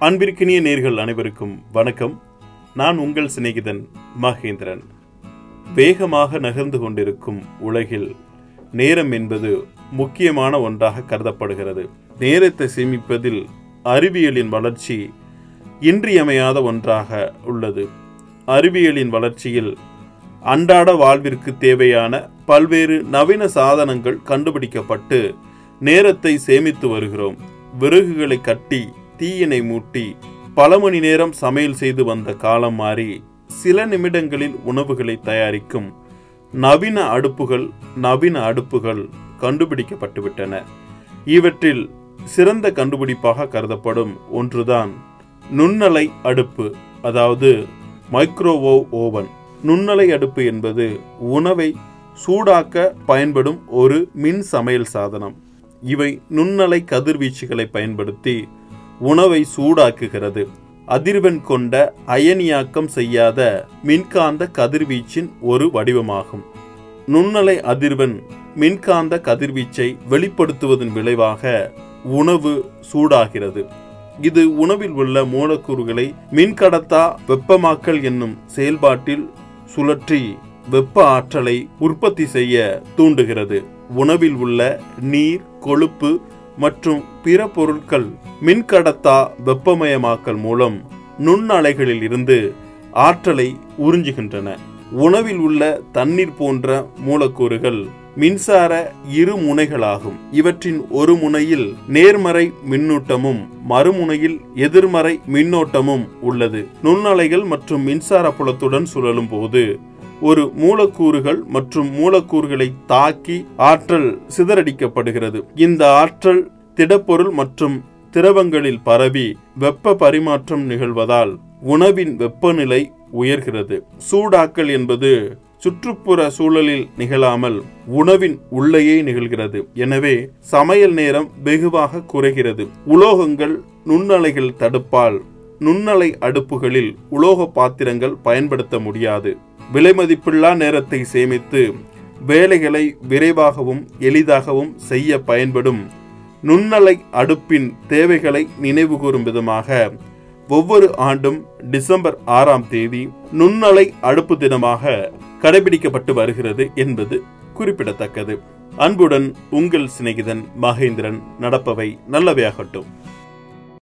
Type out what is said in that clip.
அன்பிற்கினிய நேர்கள் அனைவருக்கும் வணக்கம். நான் உங்கள் சிநேகிதன் மகேந்திரன். வேகமாக நகர்ந்து கொண்டிருக்கும் உலகில் நேரம் என்பது முக்கியமான ஒன்றாக கருதப்படுகிறது. நேரத்தை சேமிப்பதில் அறிவியலின் வளர்ச்சி இன்றியமையாத ஒன்றாக உள்ளது. அறிவியலின் வளர்ச்சியில் அன்றாட வாழ்விற்கு தேவையான பல்வேறு நவீன சாதனங்கள் கண்டுபிடிக்கப்பட்டு நேரத்தை சேமித்து வருகிறோம். விறகுகளை கட்டி தீயினை மூட்டி பல மணி நேரம் சமையல் செய்து வந்த காலம் மாறி சில நிமிடங்களில் உணவுகளை தயாரிக்கும் நவீன அடுப்புகள் நவீன அடுப்புகள் கண்டுபிடிக்கப்பட்டுவிட்டன. இவற்றில் சிறந்த கண்டுபிடிப்பாக கருதப்படும் ஒன்றுதான் நுண்ணலை அடுப்பு அதாவது மைக்ரோவோவ் ஓவன். நுண்ணலை அடுப்பு என்பது உணவை சூடாக்க பயன்படும் ஒரு மின் சமையல் சாதனம். இவை நுண்ணலை கதிர்வீச்சுகளை பயன்படுத்தி உணவை சூடாக்குகிறது. அதிர்வெண் கொண்ட அயனியாக்கம் செய்யாத மின்காந்த கதிர்வீச்சின் ஒரு வடிவமாகும். நுண்ணலை அதிர்வெண் மின்காந்த கதிர்வீச்சை வெளிப்படுத்துவதன் விளைவாக உணவு சூடாகிறது. இது உணவில் உள்ள மூலக்கூறுகளை மின்கடத்தா வெப்பமாக்கல் என்னும் செயல்பாட்டில் சுழற்றி வெப்ப ஆற்றலை உற்பத்தி செய்ய தூண்டுகிறது. உணவில் உள்ள நீர் கொழுப்பு மற்றும் பிற பொருட்கள் மின்கடத்தா வெப்பமயமாக்கல் மூலம் நுண்ணலைகளில் இருந்து ஆற்றலை உறிஞ்சுகின்றன. உணவில் உள்ள தண்ணீர் போன்ற மூலக்கூறுகள் மின்சார இரு முனைகளாகும். இவற்றின் ஒரு முனையில் நேர்மறை மின்னூட்டமும் மறுமுனையில் எதிர்மறை மின்னோட்டமும் உள்ளது. நுண்ணலைகள் மற்றும் மின்சார புலத்துடன் சுழலும் போது ஒரு மூலக்கூறுகள் மற்றும் மூலக்கூறுகளை தாக்கி ஆற்றல் சிதறடிக்கப்படுகிறது. இந்த ஆற்றல் திடப்பொருள் மற்றும் திரவங்களில் பரவி வெப்ப பரிமாற்றம் நிகழ்வதால் உணவின் வெப்பநிலை உயர்கிறது. சூடாக்கல் என்பது சுற்றுப்புற சூழலில் நிகழாமல் உணவின் உள்ளேயே நிகழ்கிறது. எனவே சமையல் நேரம் வெகுவாக குறைகிறது. உலோகங்கள் நுண்ணலைகள் தடுப்பால் நுண்ணலை அடுப்புகளில் உலோக பாத்திரங்கள் பயன்படுத்த முடியாது. விலைமதிப்பில்லா நேரத்தை சேமித்து வேலைகளை விரைவாகவும் எளிதாகவும் செய்ய பயன்படும். நுண்ணலை அடுப்பின் தேவைகளை நினைவுகூரும் விதமாக ஒவ்வொரு ஆண்டும் டிசம்பர் ஆறாம் தேதி நுண்ணலை அடுப்பு தினமாக கடைபிடிக்கப்பட்டு வருகிறது என்பது குறிப்பிடத்தக்கது. அன்புடன் உங்கள் சிநேகிதன் மகேந்திரன் நடப்பவை நல்லவையாகட்டும்.